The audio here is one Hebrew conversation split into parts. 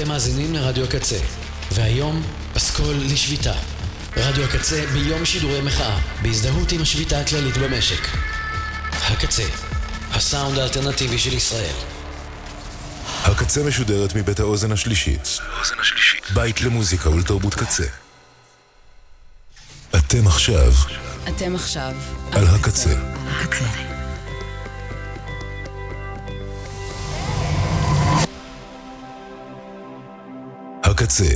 אתם מאזינים לרדיו הקצה, והיום פסקול לשביתה. רדיו הקצה ביום שידורי מחאה, בהזדהות עם השביתה הכללית במשק. הקצה, הסאונד האלטרנטיבי של ישראל. הקצה משודרת מבית האוזן השלישית. בית למוזיקה ולתרבות קצה. אתם עכשיו אתם עכשיו על הקצה. הקצה. הקצה,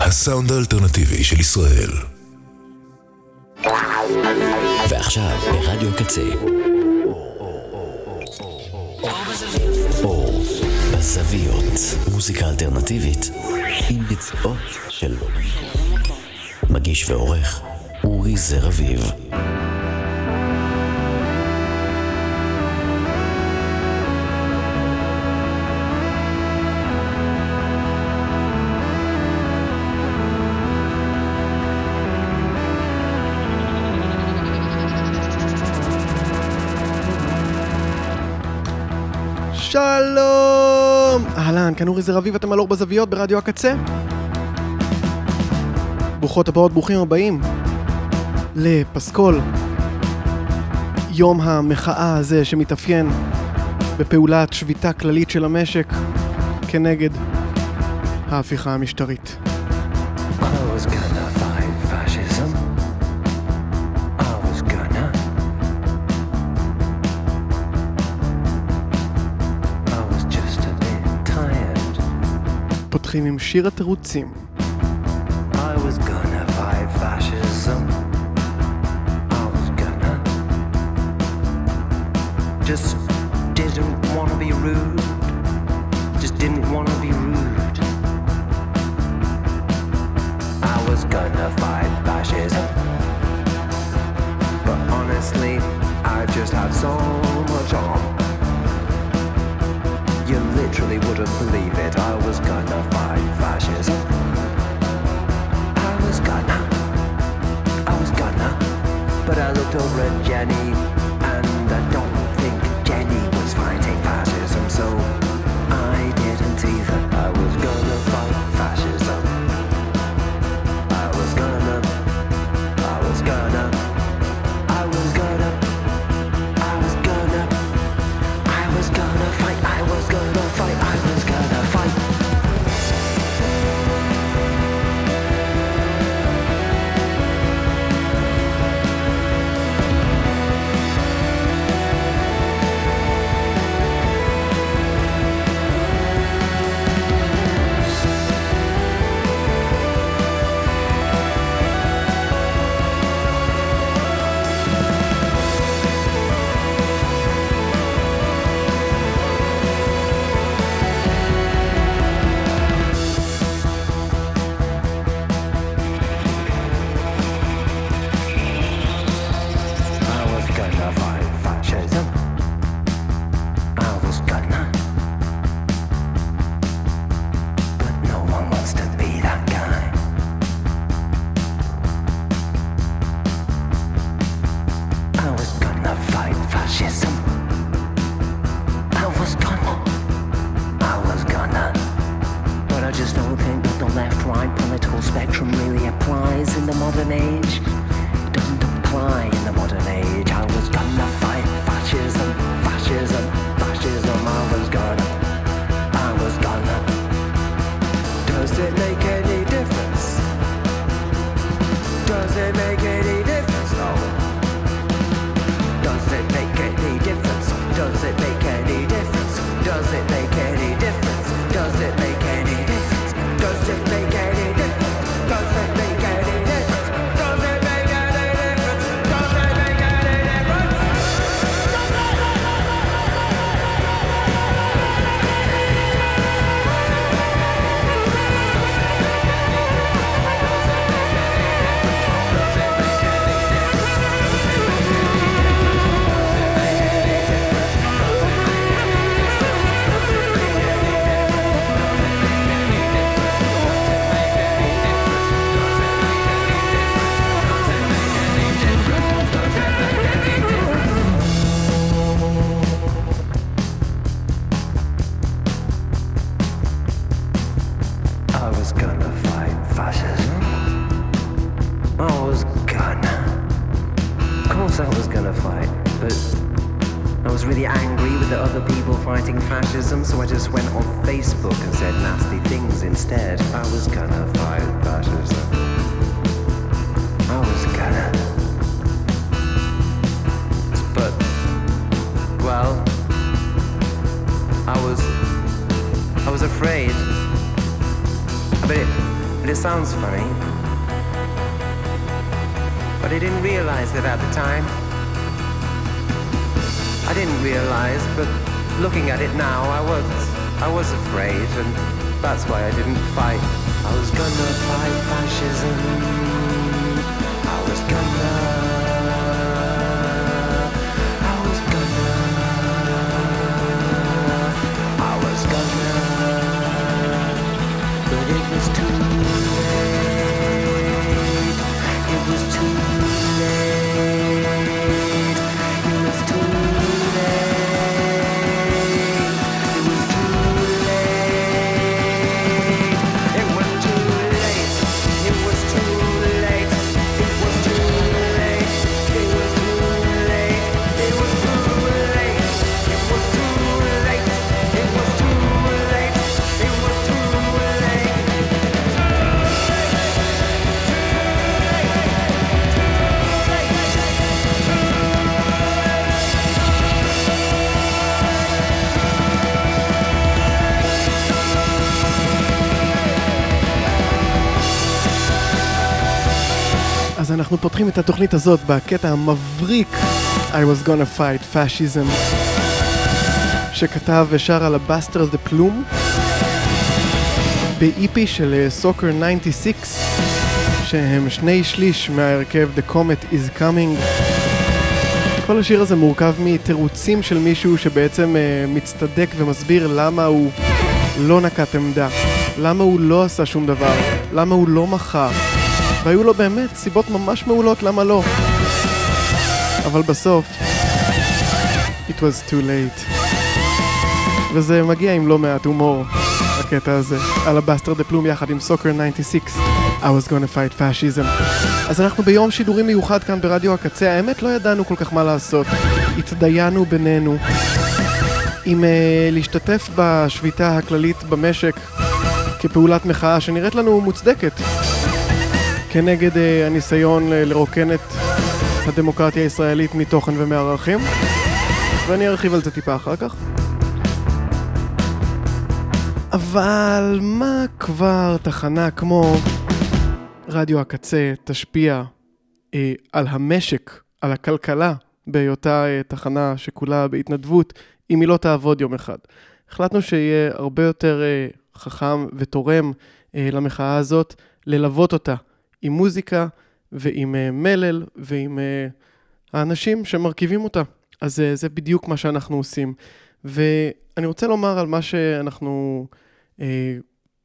הסאונד האלטרנטיבי של ישראל. ועכשיו, ברדיו הקצה. אור בזוויות. מוזיקה אלטרנטיבית עם ביצועות של מגיש ועורך אורי זר אביב. שלום! אהלן, כאן אורי זר אביב, אתם על אור בזוויות ברדיו הקצה. ברוכות הבאות, ברוכים הבאים לפסקול יום המחאה הזה שמתאפיין בפעולת שביתה כללית של המשק כנגד ההפיכה המשטרית. פותחים עם שיר התירוצים. I was gonna fight fascism. I was gonna. Just didn't wanna be rude. Just didn't wanna be rude. I was gonna fight fascism. But honestly, I just had so much on. Literally wouldn't believe it. I was gonna fight fascism. I was gonna. I was gonna. But I looked over at Jenny, just don't think the left-right political spectrum really applies in the modern age. It doesn't apply in the modern age. I was gonna really angry with the other people fighting fascism, so I just went on Facebook and said nasty things instead. I was gonna fight fascism. I was gonna. But, well, I was. I was afraid. But it, but it sounds funny. But I didn't realize that at the time. Didn't realize, but looking at it now, I was I was afraid, and that's why I didn't fight. I was gonna fight fascism. אנחנו פותחים את התוכנית הזאת בקטע המבריק I was gonna fight fascism שכתב ושר Alabaster DePlume ב-EP של Soccer 96 שהם שני שליש מההרכב The Comet is Coming. כל השיר הזה מורכב מתירוצים של מישהו שבעצם uh, מצטדק ומסביר למה הוא לא נקט עמדה, למה הוא לא עשה שום דבר, למה הוא לא מחה, והיו לו באמת סיבות ממש מעולות למה לא. אבל בסוף, it was too late. וזה מגיע עם לא מעט הומור, הקטע הזה, על הבאסטר דה פלום יחד עם סוקר 96, I was gonna fight fascism. אז אנחנו ביום שידורי מיוחד כאן ברדיו הקצה, האמת לא ידענו כל כך מה לעשות, התדיינו בינינו. אם uh, להשתתף בשביתה הכללית במשק כפעולת מחאה שנראית לנו מוצדקת כנגד uh, הניסיון uh, לרוקן את הדמוקרטיה הישראלית מתוכן ומערכים ואני ארחיב על זה טיפה אחר כך. אבל מה כבר תחנה כמו רדיו הקצה תשפיע אה, על המשק, על הכלכלה, בהיותה אה, תחנה שכולה בהתנדבות, אם היא לא תעבוד יום אחד. החלטנו שיהיה הרבה יותר אה, חכם ותורם אה, למחאה הזאת ללוות אותה עם מוזיקה ועם אה, מלל ועם אה, האנשים שמרכיבים אותה. אז אה, זה בדיוק מה שאנחנו עושים. ואני רוצה לומר על מה שאנחנו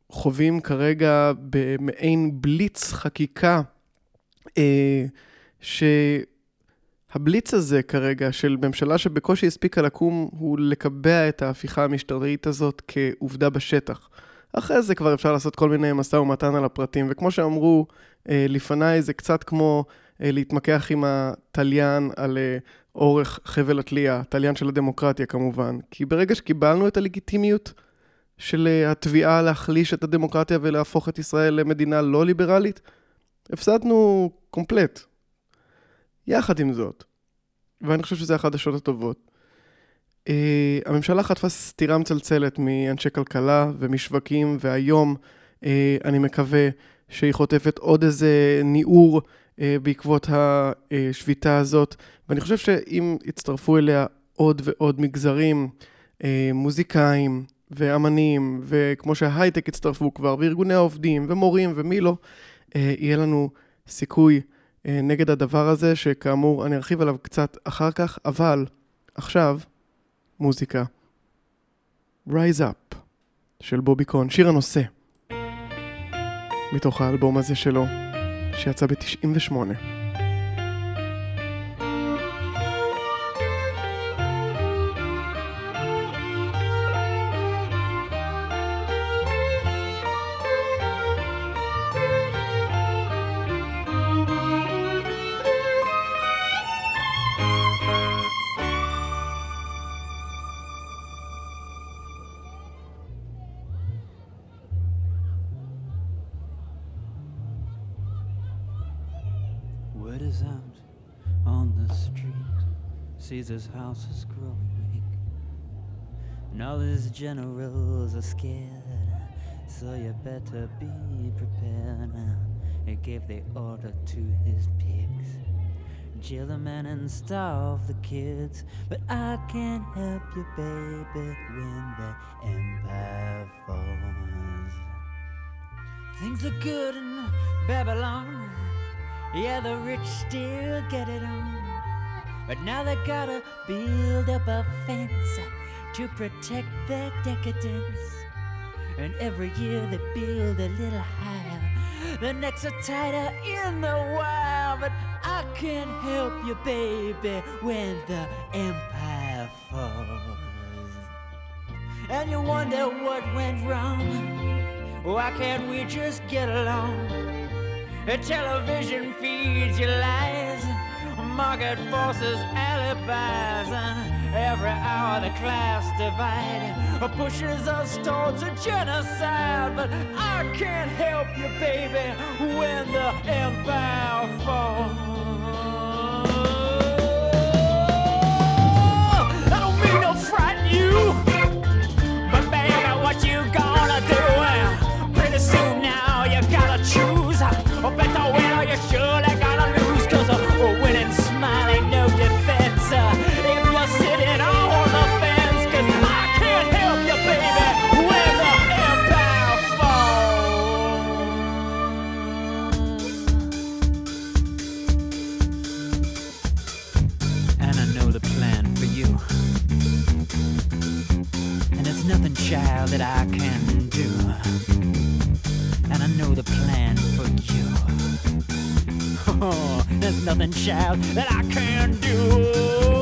חווים כרגע במעין בליץ חקיקה, אה, שהבליץ הזה כרגע של ממשלה שבקושי הספיקה לקום הוא לקבע את ההפיכה המשטרית הזאת כעובדה בשטח. אחרי זה כבר אפשר לעשות כל מיני משא ומתן על הפרטים, וכמו שאמרו אה, לפניי, זה קצת כמו אה, להתמקח עם התליין על אה, אורך חבל התלייה, התליין של הדמוקרטיה כמובן. כי ברגע שקיבלנו את הלגיטימיות של אה, התביעה להחליש את הדמוקרטיה ולהפוך את ישראל למדינה לא ליברלית, הפסדנו קומפלט. יחד עם זאת, ואני חושב שזה החדשות הטובות, Uh, הממשלה חטפה סטירה מצלצלת מאנשי כלכלה ומשווקים, והיום uh, אני מקווה שהיא חוטפת עוד איזה ניעור uh, בעקבות השביתה הזאת, ואני חושב שאם יצטרפו אליה עוד ועוד מגזרים, uh, מוזיקאים ואמנים, וכמו שההייטק יצטרפו כבר, וארגוני העובדים ומורים ומי לא, uh, יהיה לנו סיכוי uh, נגד הדבר הזה, שכאמור אני ארחיב עליו קצת אחר כך, אבל עכשיו מוזיקה. Rise Up של בובי קון, שיר הנושא. מתוך האלבום הזה שלו, שיצא ב-98. Caesar's house is growing weak. And all his generals are scared. So you better be prepared. Now He gave the order to his pigs. Jail the men and starve the kids. But I can't help you, baby, when the empire falls. Things are good in Babylon. Yeah, the rich still get it on. But now they gotta build up a fence to protect their decadence. And every year they build a little higher. The necks are tighter in the wild. But I can't help you, baby, when the empire falls. And you wonder what went wrong. Why can't we just get along? The television feeds you lies, market forces alibis, and every hour the class divide pushes us towards a genocide. But I can't help you, baby, when the empire falls. Know the plan for you. Oh, there's nothing, child, that I can do.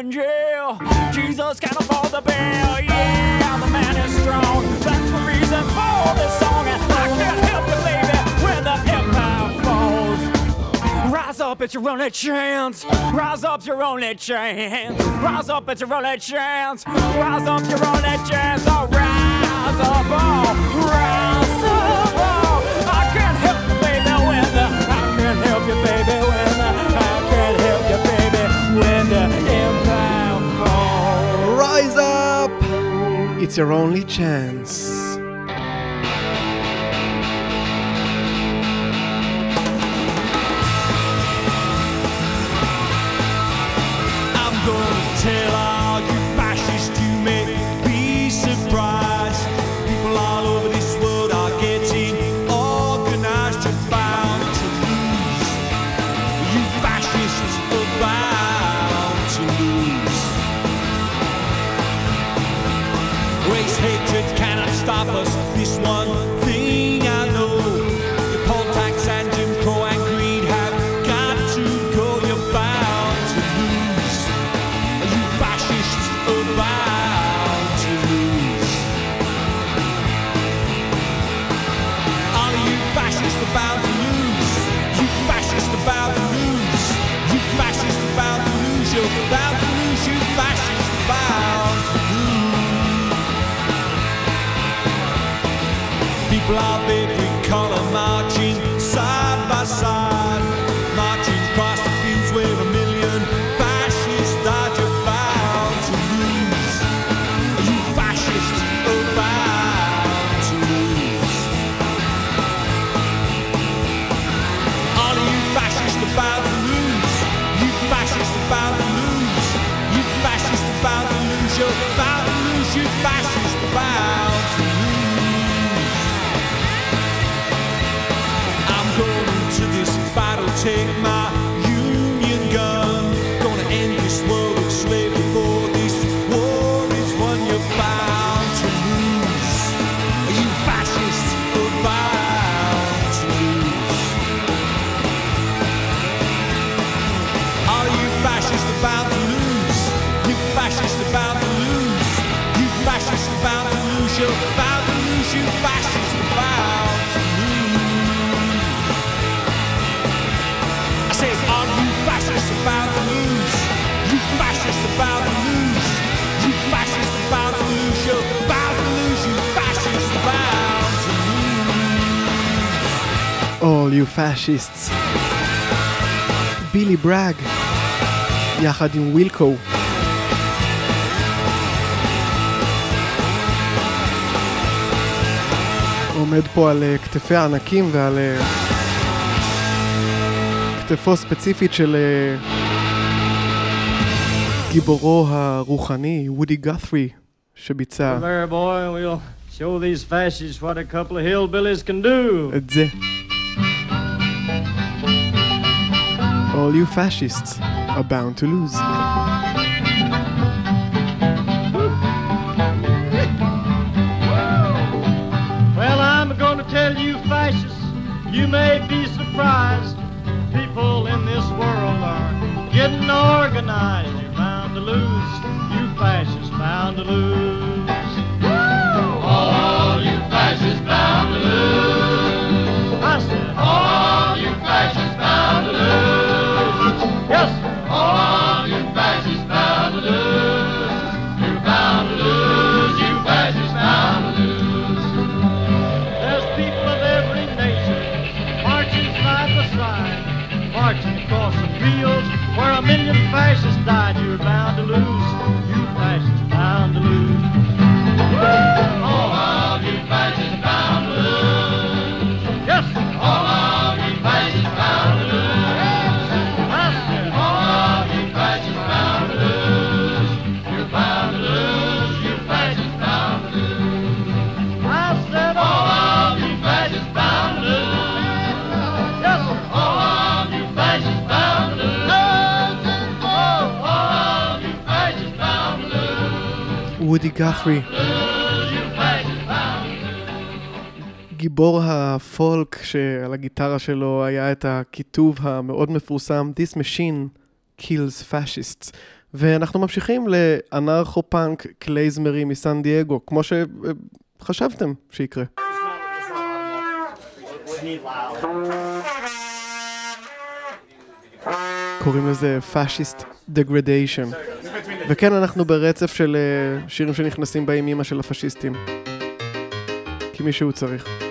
In jail. Jesus can't afford the bill. Yeah, the man is strong. That's the reason for this song. And I can't help you, baby, when the empire falls. Rise up, it's your only chance. Rise up, your only chance. Rise up, it's your only chance. Rise up, your only chance. Oh, rise up, oh, rise up, oh. I can't help you, baby, when the I can't help you, baby, It's your only chance. All you fascists. בילי ברג, יחד עם ווילקו. עומד פה על אה, כתפי הענקים ועל אה, כתפו ספציפית של אה, גיבורו הרוחני, וודי גת'רי, שביצע There, boy, All you fascists are bound to lose. Well, I'm going to tell you, fascists, you may be surprised. People in this world are getting organized. You're bound to lose. You fascists bound to lose. All you fascists bound to lose. I said, all you fascists bound to lose. Yes. All you fascists bound to lose. You're bound to lose. You fascists bound to lose. There's people of every nation marching side by side, marching across the fields where a million fascists died. You're bound to lose. וודי lose. גיבור הפולק שעל הגיטרה שלו היה את הכיתוב המאוד מפורסם This Machine Kills Fascists ואנחנו ממשיכים לאנרכו-פאנק קלייזמרי מסן דייגו, כמו שחשבתם שיקרה. קוראים לזה Fascist Degradation. וכן, אנחנו ברצף של אה, שירים שנכנסים באימימה של הפשיסטים. כי מישהו צריך.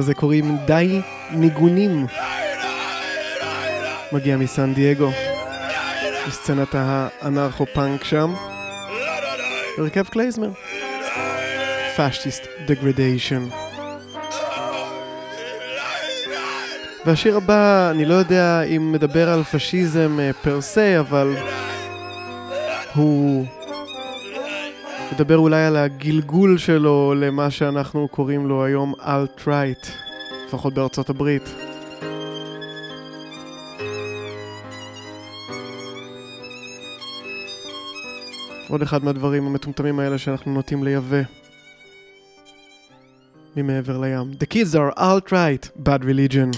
לזה קוראים די ניגונים. מגיע מסן דייגו, מסצנת האנרכו-פאנק שם. הרכב קלייזמר. Fascist Degradation. והשיר הבא, אני לא יודע אם מדבר על פשיזם per se, אבל הוא מדבר אולי על הגלגול שלו למה שאנחנו קוראים לו היום אלט-רייט, לפחות בארצות הברית. עוד אחד מהדברים המטומטמים האלה שאנחנו נוטים לייבא ממעבר לים. The kids are alt-right, bad religion.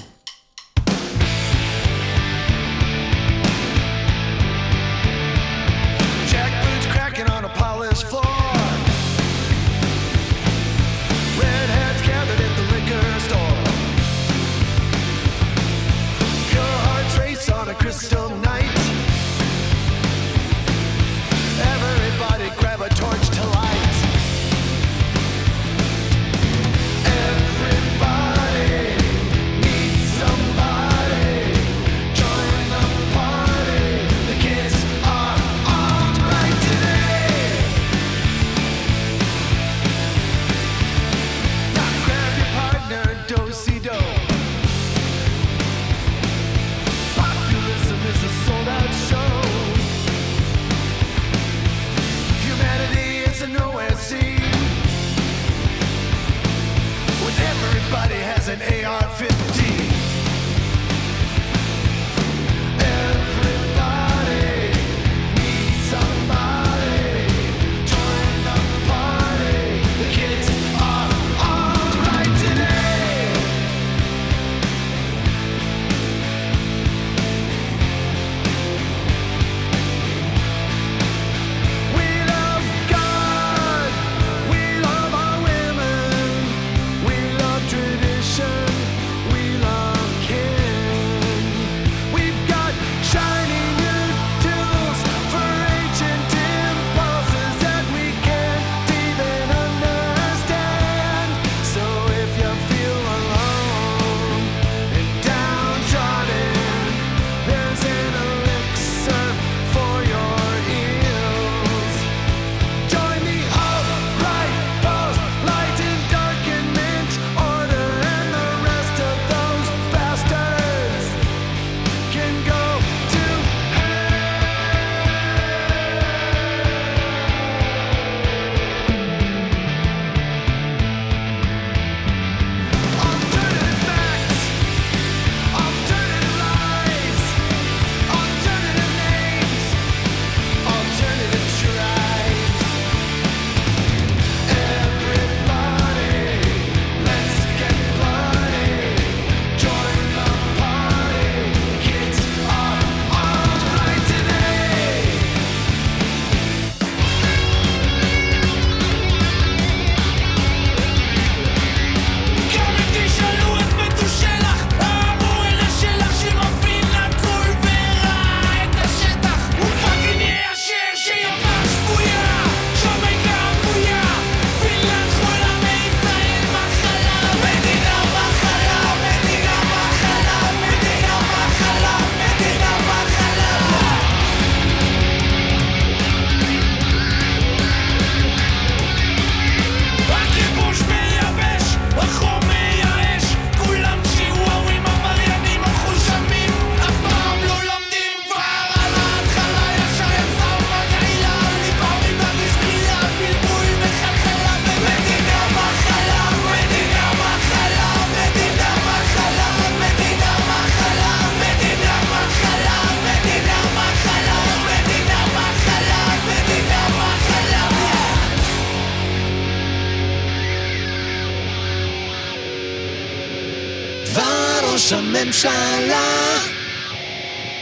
ראש הממשלה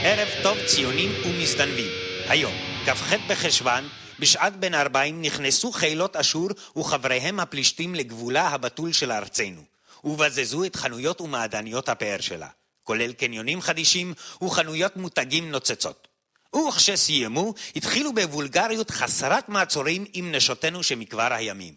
ערב טוב ציונים ומזדנבים. היום, כ"ח בחשוון, בשעת בין ארבעים נכנסו חילות אשור וחבריהם הפלישתים לגבולה הבתול של ארצנו, ובזזו את חנויות ומעדניות הפאר שלה, כולל קניונים חדישים וחנויות מותגים נוצצות. וכשסיימו, התחילו בוולגריות חסרת מעצורים עם נשותינו שמכבר הימים.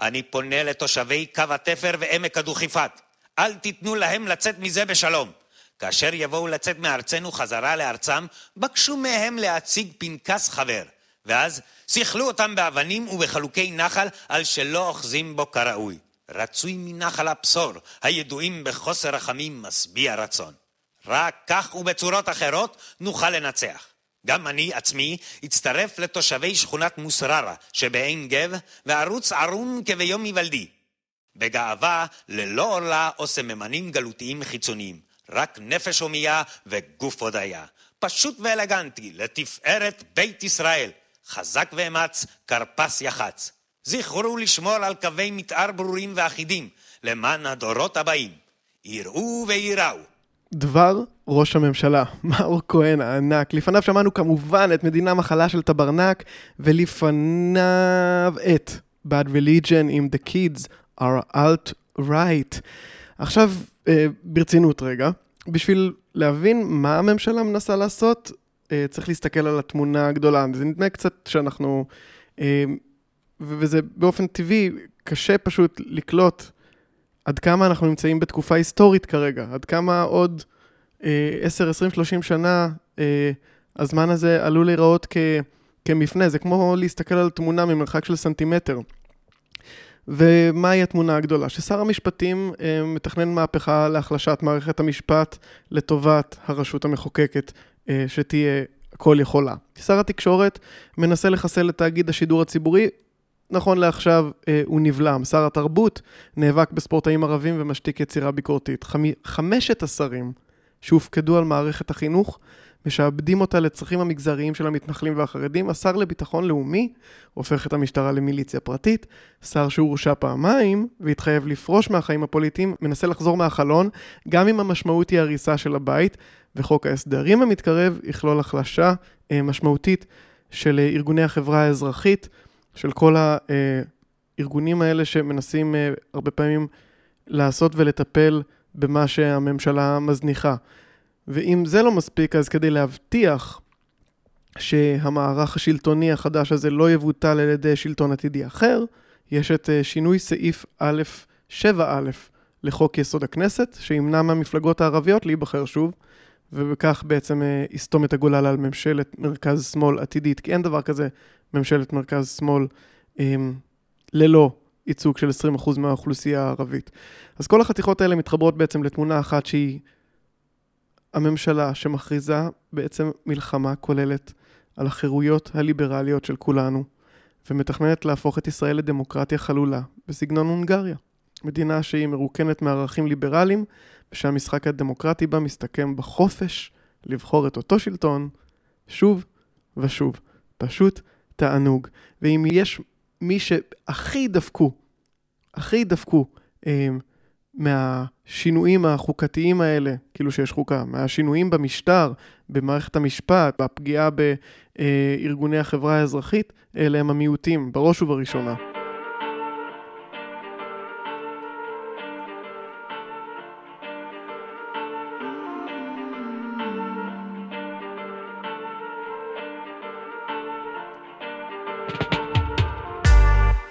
אני פונה לתושבי קו התפר ועמק הדוכיפת. אל תיתנו להם לצאת מזה בשלום. כאשר יבואו לצאת מארצנו חזרה לארצם, בקשו מהם להציג פנקס חבר. ואז סיכלו אותם באבנים ובחלוקי נחל על שלא אוחזים בו כראוי. רצוי מנחל הבשור, הידועים בחוסר רחמים משביע רצון. רק כך ובצורות אחרות נוכל לנצח. גם אני עצמי אצטרף לתושבי שכונת מוסררה שבעין גב, וארוץ ערום כביום היוולדי. בגאווה, ללא עורלה או סממנים גלותיים חיצוניים, רק נפש הומייה וגוף הודיה. פשוט ואלגנטי, לתפארת בית ישראל. חזק ואמץ, כרפס יח"צ. זכרו לשמור על קווי מתאר ברורים ואחידים, למען הדורות הבאים. יראו וייראו. דבר ראש הממשלה, מאור כהן הענק. לפניו שמענו כמובן את מדינה מחלה של טברנק, ולפניו את Bad Religion עם The Kids alt-right. עכשיו, אה, ברצינות רגע, בשביל להבין מה הממשלה מנסה לעשות, אה, צריך להסתכל על התמונה הגדולה. זה נדמה קצת שאנחנו... אה, וזה באופן טבעי קשה פשוט לקלוט עד כמה אנחנו נמצאים בתקופה היסטורית כרגע, עד כמה עוד אה, 10, 20, 30 שנה הזמן הזה עלול להיראות כ, כמפנה, זה כמו להסתכל על תמונה ממרחק של סנטימטר. ומהי התמונה הגדולה? ששר המשפטים אה, מתכנן מהפכה להחלשת מערכת המשפט לטובת הרשות המחוקקת, אה, שתהיה כל יכולה. שר התקשורת מנסה לחסל את תאגיד השידור הציבורי, נכון לעכשיו אה, הוא נבלם. שר התרבות נאבק בספורטאים ערבים ומשתיק יצירה ביקורתית. חמי, חמשת השרים שהופקדו על מערכת החינוך משעבדים אותה לצרכים המגזריים של המתנחלים והחרדים. השר לביטחון לאומי הופך את המשטרה למיליציה פרטית. שר שהורשע פעמיים והתחייב לפרוש מהחיים הפוליטיים, מנסה לחזור מהחלון, גם אם המשמעות היא הריסה של הבית, וחוק ההסדרים המתקרב יכלול החלשה אה, משמעותית של אה, ארגוני החברה האזרחית, של כל הארגונים האלה שמנסים אה, הרבה פעמים לעשות ולטפל במה שהממשלה מזניחה. ואם זה לא מספיק, אז כדי להבטיח שהמערך השלטוני החדש הזה לא יבוטל על ידי שלטון עתידי אחר, יש את אה, שינוי סעיף א', 7א לחוק יסוד הכנסת, שימנע מהמפלגות הערביות להיבחר שוב, ובכך בעצם אה, יסתום את הגולל על ממשלת מרכז-שמאל עתידית, כי אין דבר כזה ממשלת מרכז-שמאל אמ, ללא ייצוג של 20% מהאוכלוסייה הערבית. אז כל החתיכות האלה מתחברות בעצם לתמונה אחת שהיא הממשלה שמכריזה בעצם מלחמה כוללת על החירויות הליברליות של כולנו, ומתכננת להפוך את ישראל לדמוקרטיה חלולה, בסגנון הונגריה. מדינה שהיא מרוקנת מערכים ליברליים, ושהמשחק הדמוקרטי בה מסתכם בחופש לבחור את אותו שלטון שוב ושוב. פשוט תענוג. ואם יש מי שהכי דפקו, הכי דפקו אה, מהשינויים החוקתיים האלה, כאילו שיש חוקה, מהשינויים במשטר, במערכת המשפט, בפגיעה בארגוני החברה האזרחית, אלה הם המיעוטים, בראש ובראשונה.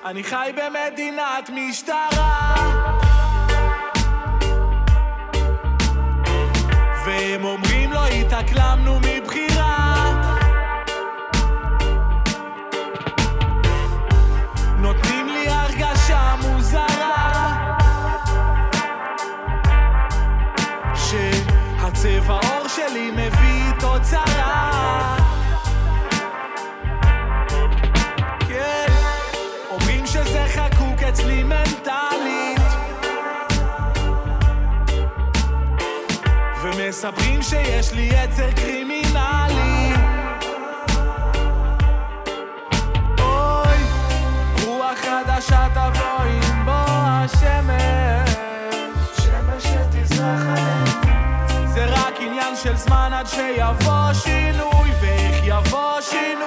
אני חי במדינת משטרה ומספרים שיש לי יצר קרימינלי. אוי, רוח חדשה תבוא עם בוא השמש. שמש שתזרח עלינו. זה רק עניין של זמן עד שיבוא שינוי ואיך יבוא שינוי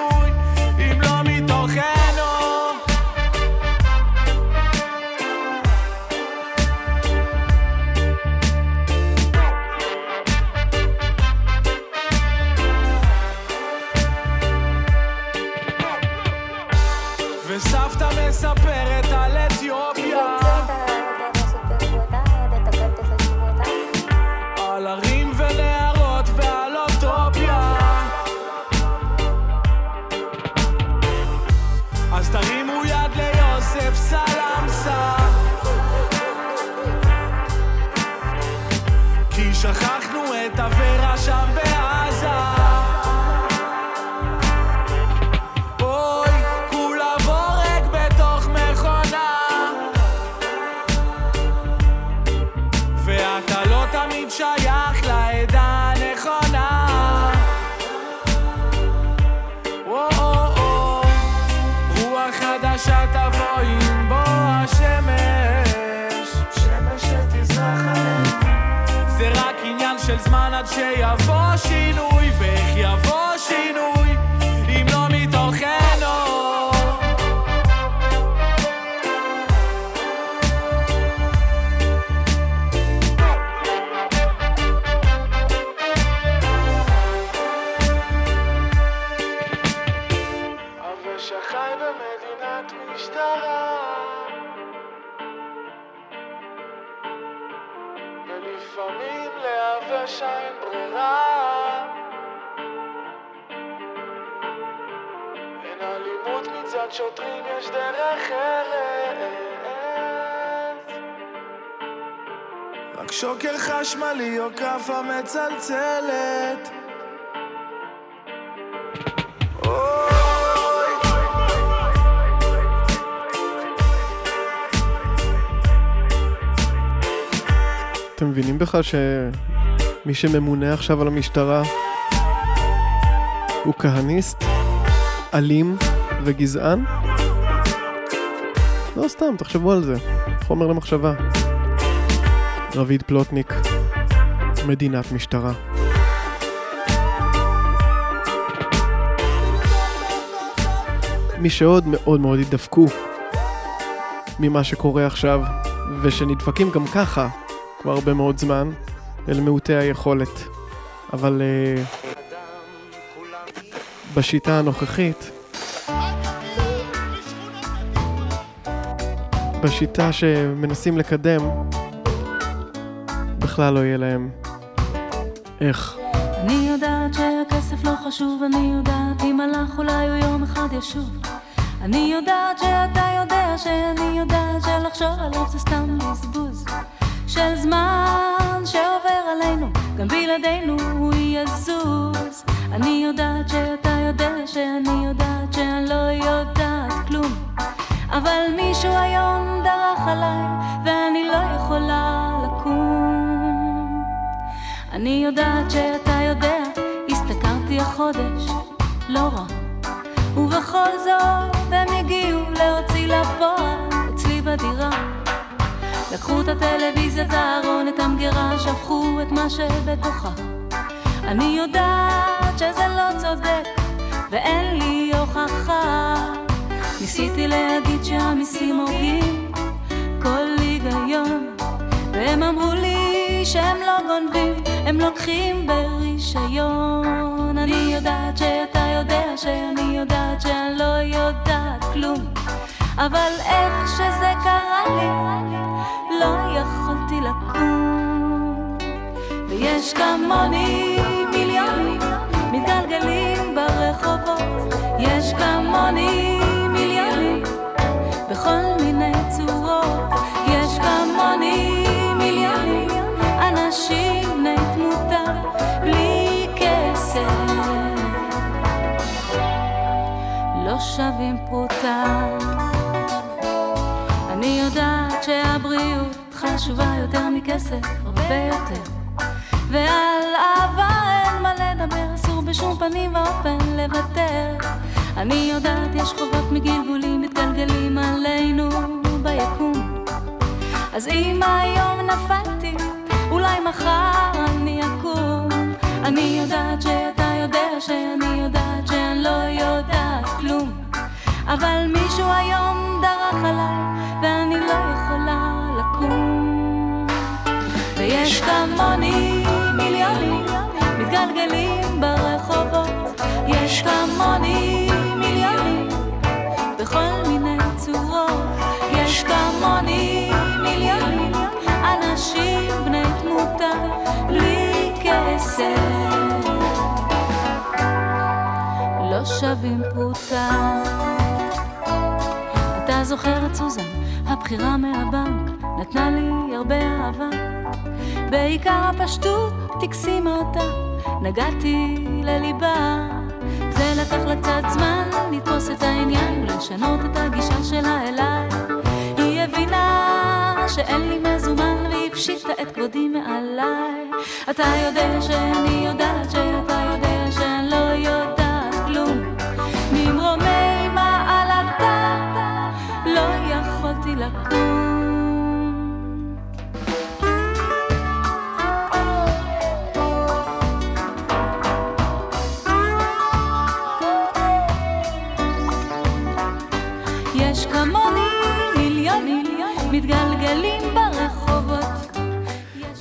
חשמלי או כאפה מצלצלת אתם מבינים בכלל שמי שממונה עכשיו על המשטרה הוא כהניסט, אלים וגזען? לא סתם, תחשבו על זה. חומר למחשבה. רביד פלוטניק, מדינת משטרה. מי שעוד מאוד מאוד התדפקו ממה שקורה עכשיו, ושנדפקים גם ככה כבר הרבה מאוד זמן, אל מעוטי היכולת. אבל uh, בשיטה הנוכחית, בשיטה שמנסים לקדם, בכלל לא יהיה להם איך. אני יודעת שהכסף לא חשוב, אני יודעת אם הלך אולי הוא יום אחד ישוב. אני יודעת שאתה יודע שאני יודעת שלחשוב עליו זה סתם בזבוז של זמן שעובר עלינו, גם בלעדינו הוא יזוז. אני יודעת שאתה יודע שאני יודעת שאני לא יודעת כלום. אבל מישהו היום דרך עליי ואני לא יכולה לקום. אני יודעת שאתה יודע, השתכרתי החודש, לא רע. ובכל זאת הם הגיעו להוציא לפועל אצלי בדירה. לקחו את הטלוויזיה, את הארון, את המגירה, שפכו את מה שבתוכה. אני יודעת שזה לא צודק, ואין לי הוכחה. ניסיתי להגיד שהמיסים הורגים כל היגיון, והם אמרו לי שהם לא גונבים, הם לוקחים ברישיון. אני יודעת שאתה יודע שאני יודעת שאני לא יודעת כלום, אבל איך שזה קרה לי, לא יכולתי לקום. ויש כמוני מיליונים מתגלגלים ברחובות, יש כמוני שווים פרוטה. אני יודעת שהבריאות חשובה יותר מכסף, הרבה יותר. ועל אהבה אין מה לדבר, אסור בשום פנים ואופן לוותר. אני יודעת, יש חובות מגלגולים מתגלגלים עלינו ביקום. אז אם היום נפלתי, אולי מחר אני אקום. אני יודעת שאתה יודע שאני יודעת שאני לא יודעת כלום. אבל מישהו היום דרך עליי, ואני לא יכולה לקום. ויש כמוני מיליונים מתגלגלים ברחובות, יש כמוני מיליונים בכל מיני צורות, יש כמוני מיליונים אנשים בני תמותה, בלי כסף. לא שווים פרוטה. אתה זוכר את סוזן, הבחירה מהבנק, נתנה לי הרבה אהבה. בעיקר הפשטות הקסימה אותה, נגעתי לליבה. זה לקח לה קצת זמן לתפוס את העניין ולשנות את הגישה שלה אליי. היא הבינה שאין לי מזומן והיא הפשיטה את כבודי מעליי. אתה יודע שאני יודעת שאתה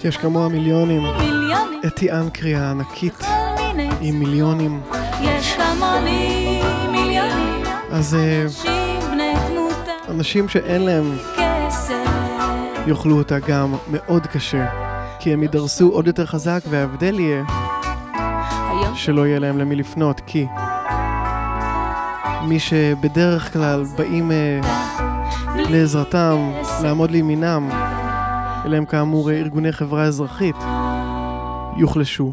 יש כמוה מיליונים. מיליונים. אתי אנקרי הענקית עם מיליונים. יש כמוני מיליונים. אז אה, אנשים שאין להם יאכלו אותה גם מאוד קשה. כי הם יידרסו עוד יותר חזק וההבדל יהיה שלא יהיה להם למי לפנות כי מי שבדרך כלל באים אה, לעזרתם, לעמוד לימינם, אלה הם כאמור אה, ארגוני חברה אזרחית, יוחלשו.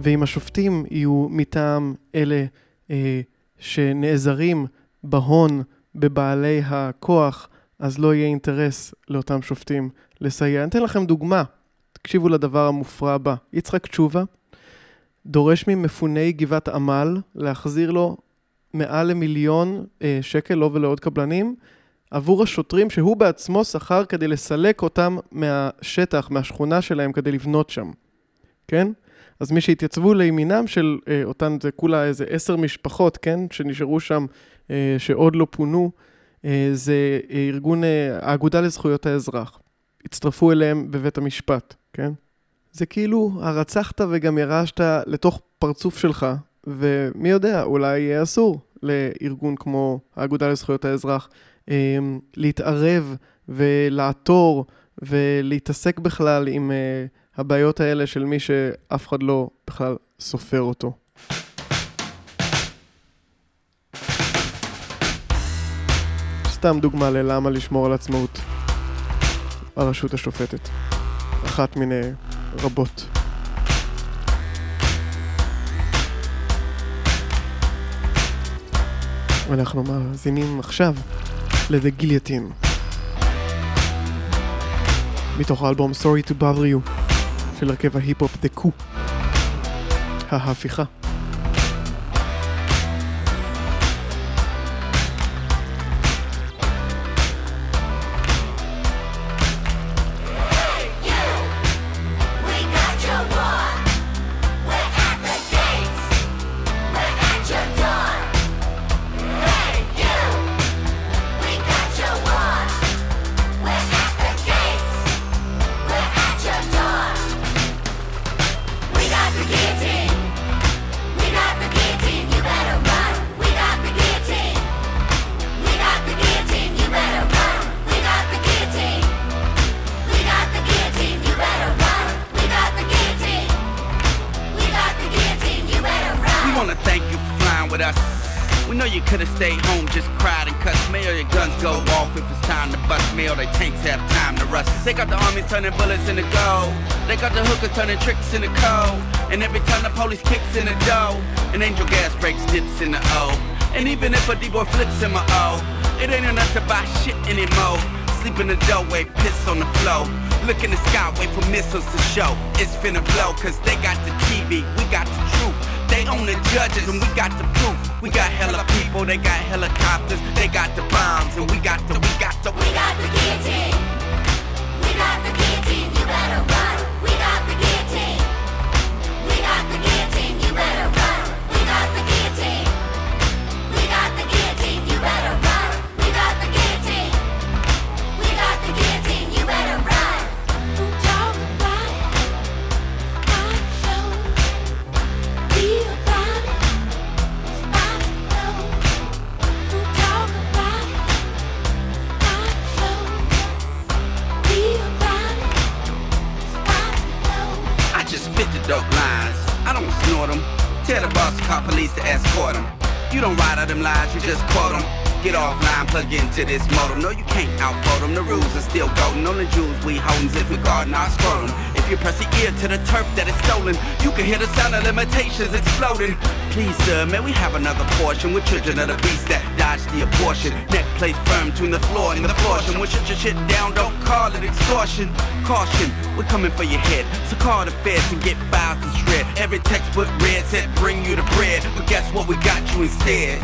ואם השופטים יהיו מטעם אלה אה, שנעזרים בהון, בבעלי הכוח, אז לא יהיה אינטרס לאותם שופטים לסייע. אני אתן לכם דוגמה, תקשיבו לדבר המופרע הבא. יצחק תשובה דורש ממפוני גבעת עמל להחזיר לו מעל למיליון אה, שקל, לו ולעוד קבלנים, עבור השוטרים שהוא בעצמו שכר כדי לסלק אותם מהשטח, מהשכונה שלהם, כדי לבנות שם, כן? אז מי שהתייצבו לימינם של אה, אותן, זה כולה איזה עשר משפחות, כן? שנשארו שם, אה, שעוד לא פונו, אה, זה אה, ארגון אה, האגודה לזכויות האזרח. הצטרפו אליהם בבית המשפט, כן? זה כאילו הרצחת וגם ירשת לתוך פרצוף שלך, ומי יודע, אולי יהיה אסור לארגון כמו האגודה לזכויות האזרח להתערב ולעתור ולהתעסק בכלל עם אה, הבעיות האלה של מי שאף אחד לא בכלל סופר אותו. סתם דוגמה ללמה לשמור על עצמאות הרשות השופטת. אחת מיני רבות. ואנחנו מאזינים עכשיו ל-The Guillotine. מתוך האלבום Sorry to Bother You של הרכב ההיפ-הופ The Coup. ההפיכה. portion with children of the beast that dodge the abortion. Neck plate firm between the floor and the portion. When shut your shit down, don't call it extortion. Caution, we're coming for your head. So call the feds and get files and shred. Every textbook read said bring you the bread. But guess what? We got you instead.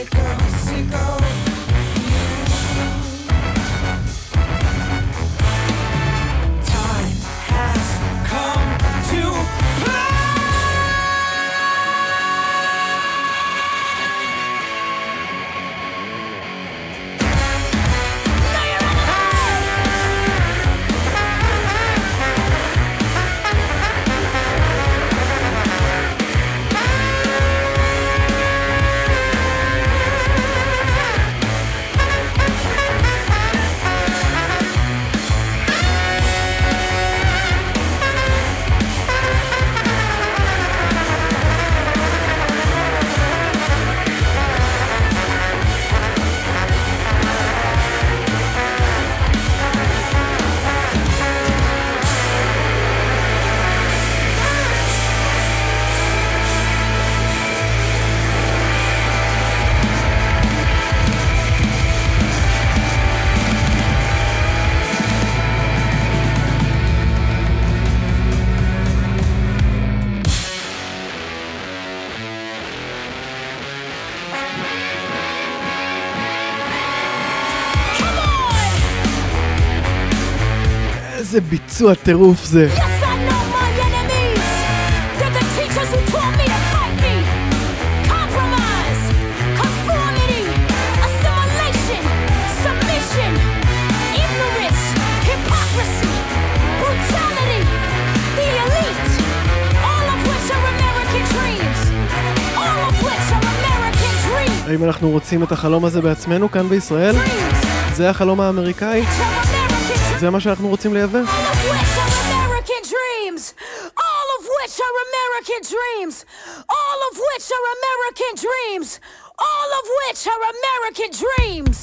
se calando. Are American dreams. האם אנחנו רוצים את החלום הזה בעצמנו כאן בישראל? זה החלום האמריקאי? זה מה שאנחנו רוצים לייבא? All of which are American dreams. All of which are American dreams. All of which are American dreams. All of which are American dreams.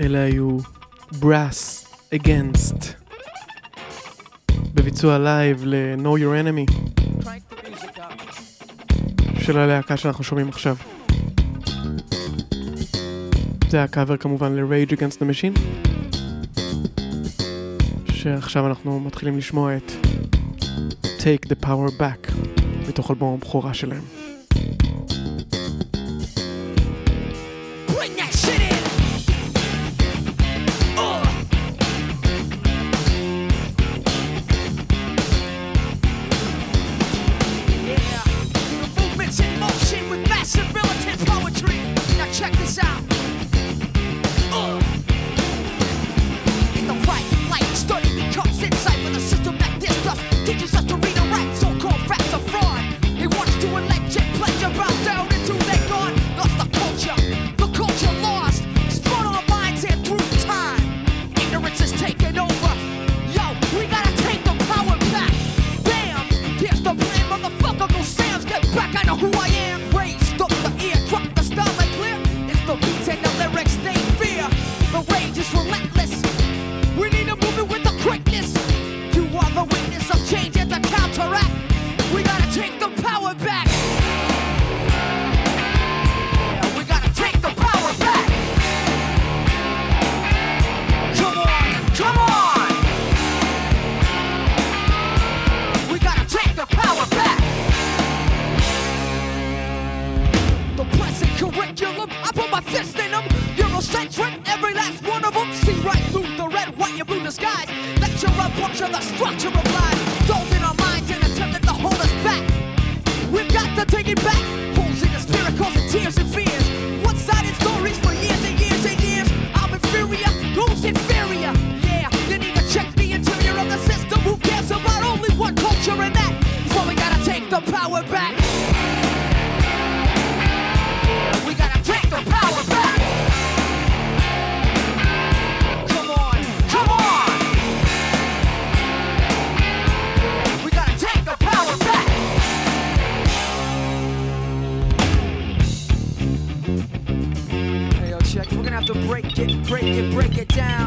אלה היו Brass Against בביצוע לייב ל-Know Your Enemy של הלהקה שאנחנו שומעים עכשיו. זה הקאבר כמובן ל-Rage Against the Machine שעכשיו אנחנו מתחילים לשמוע את Take the Power Back מתוך אלבום הבכורה שלהם. In them. Eurocentric, every last one of them. See right through the red, white, and blue disguise. Lecture a puncture the structure of lies. Those in our minds and attempting to hold us back. We've got to take it back. Holes in the spirit causing tears and fears. One-sided stories for years and years and years. I'm inferior, who's inferior? Yeah, you need to check the interior of the system. Who cares about only one culture and that? So we gotta take the power back. Break it, break it, down.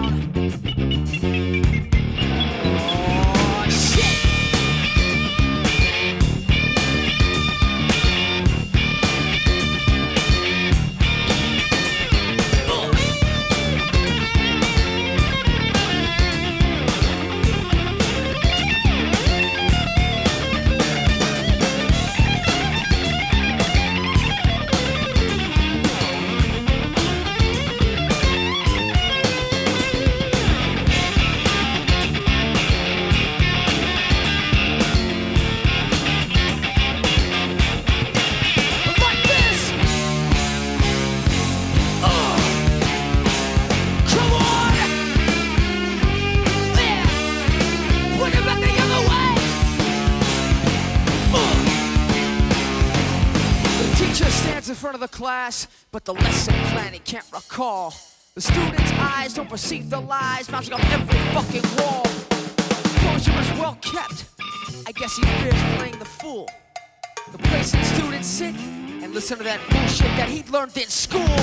Perceive the lies bouncing off every fucking wall. Composure is well kept. I guess he fears playing the fool. The place that students sit and listen to that bullshit that he learned in school.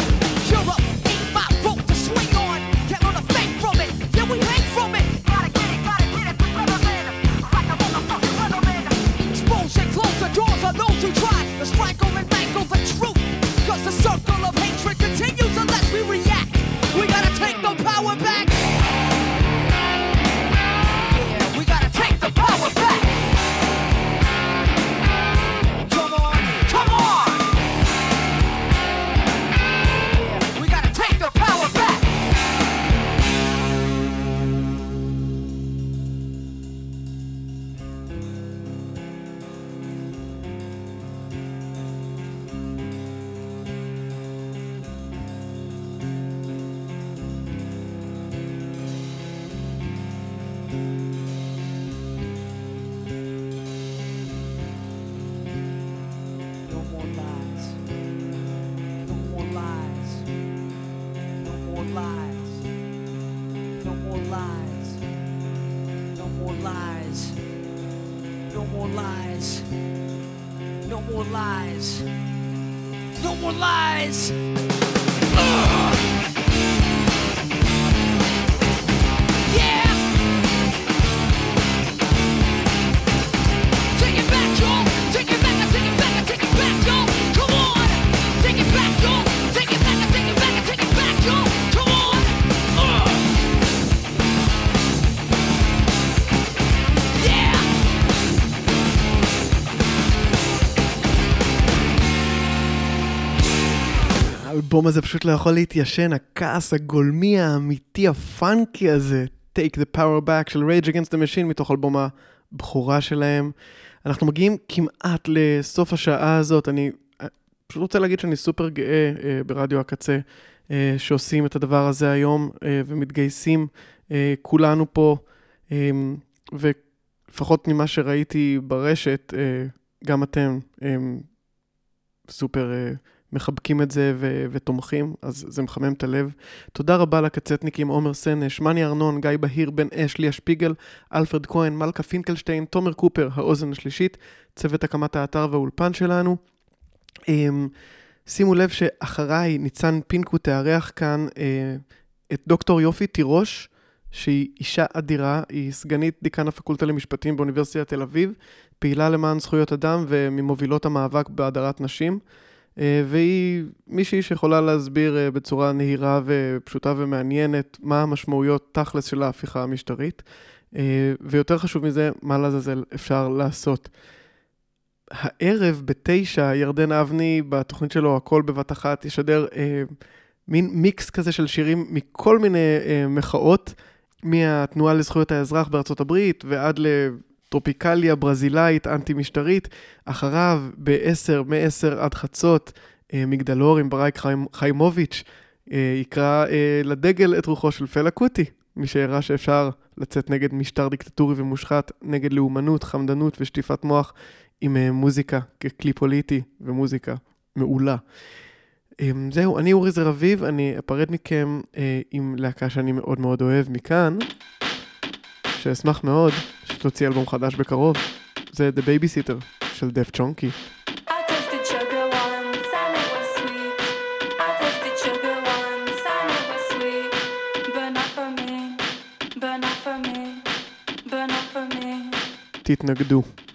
Up, ain't my rope to swing on. Can't learn a thing from it. Yeah, we hang from it. Gotta get it, gotta get it. Like a motherfucking weatherman. Expose and close the doors on those who try to strangle and mangle the truth. Cause the circle of hatred take the power back. האלבום הזה פשוט לא יכול להתיישן, הכעס הגולמי האמיתי, הפאנקי הזה, Take the Power Back של Rage Against the Machine מתוך אלבום הבכורה שלהם. אנחנו מגיעים כמעט לסוף השעה הזאת, אני אה, פשוט רוצה להגיד שאני סופר גאה אה, ברדיו הקצה, אה, שעושים את הדבר הזה היום ומתגייסים כולנו פה, אה, ולפחות ממה שראיתי ברשת, גם אתם אה, סופר... מחבקים את זה ו- ותומכים, אז זה מחמם את הלב. תודה רבה לקצטניקים עומר סנש, מני ארנון, גיא בהיר, בן אש, ליה שפיגל, אלפרד כהן, מלכה פינקלשטיין, תומר קופר, האוזן השלישית, צוות הקמת האתר והאולפן שלנו. אמ, שימו לב שאחריי ניצן פינקו תארח כאן אה, את דוקטור יופי תירוש, שהיא אישה אדירה, היא סגנית דיקן הפקולטה למשפטים באוניברסיטת תל אביב, פעילה למען זכויות אדם וממובילות המאבק בהדרת נשים. אה, והיא מישהי שיכולה להסביר אה, בצורה נהירה ופשוטה ומעניינת מה המשמעויות תכלס של ההפיכה המשטרית, אה, ויותר חשוב מזה, מה לעזאזל אפשר לעשות. הערב בתשע, ירדן אבני, בתוכנית שלו הכל בבת אחת, ישדר אה, מין מיקס כזה של שירים מכל מיני אה, מחאות, מהתנועה לזכויות האזרח בארצות הברית ועד לטרופיקליה ברזילאית אנטי-משטרית. אחריו, ב-10, מ-10 עד חצות, אה, מגדלור עם ברייק חיים, חיימוביץ', אה, יקרא אה, לדגל את רוחו של פלה קוטי, מי שהראה שאפשר לצאת נגד משטר דיקטטורי ומושחת, נגד לאומנות, חמדנות ושטיפת מוח, עם מוזיקה ככלי פוליטי ומוזיקה מעולה. אה, זהו, אני אורי זר אביב, אני אפרד מכם עם להקה שאני מאוד מאוד אוהב מכאן, שאשמח מאוד שתוציא אלבום חדש בקרוב. זה The Babysitter של דף צ'ונקי. I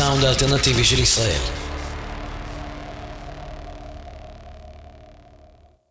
עם השביתה הכללית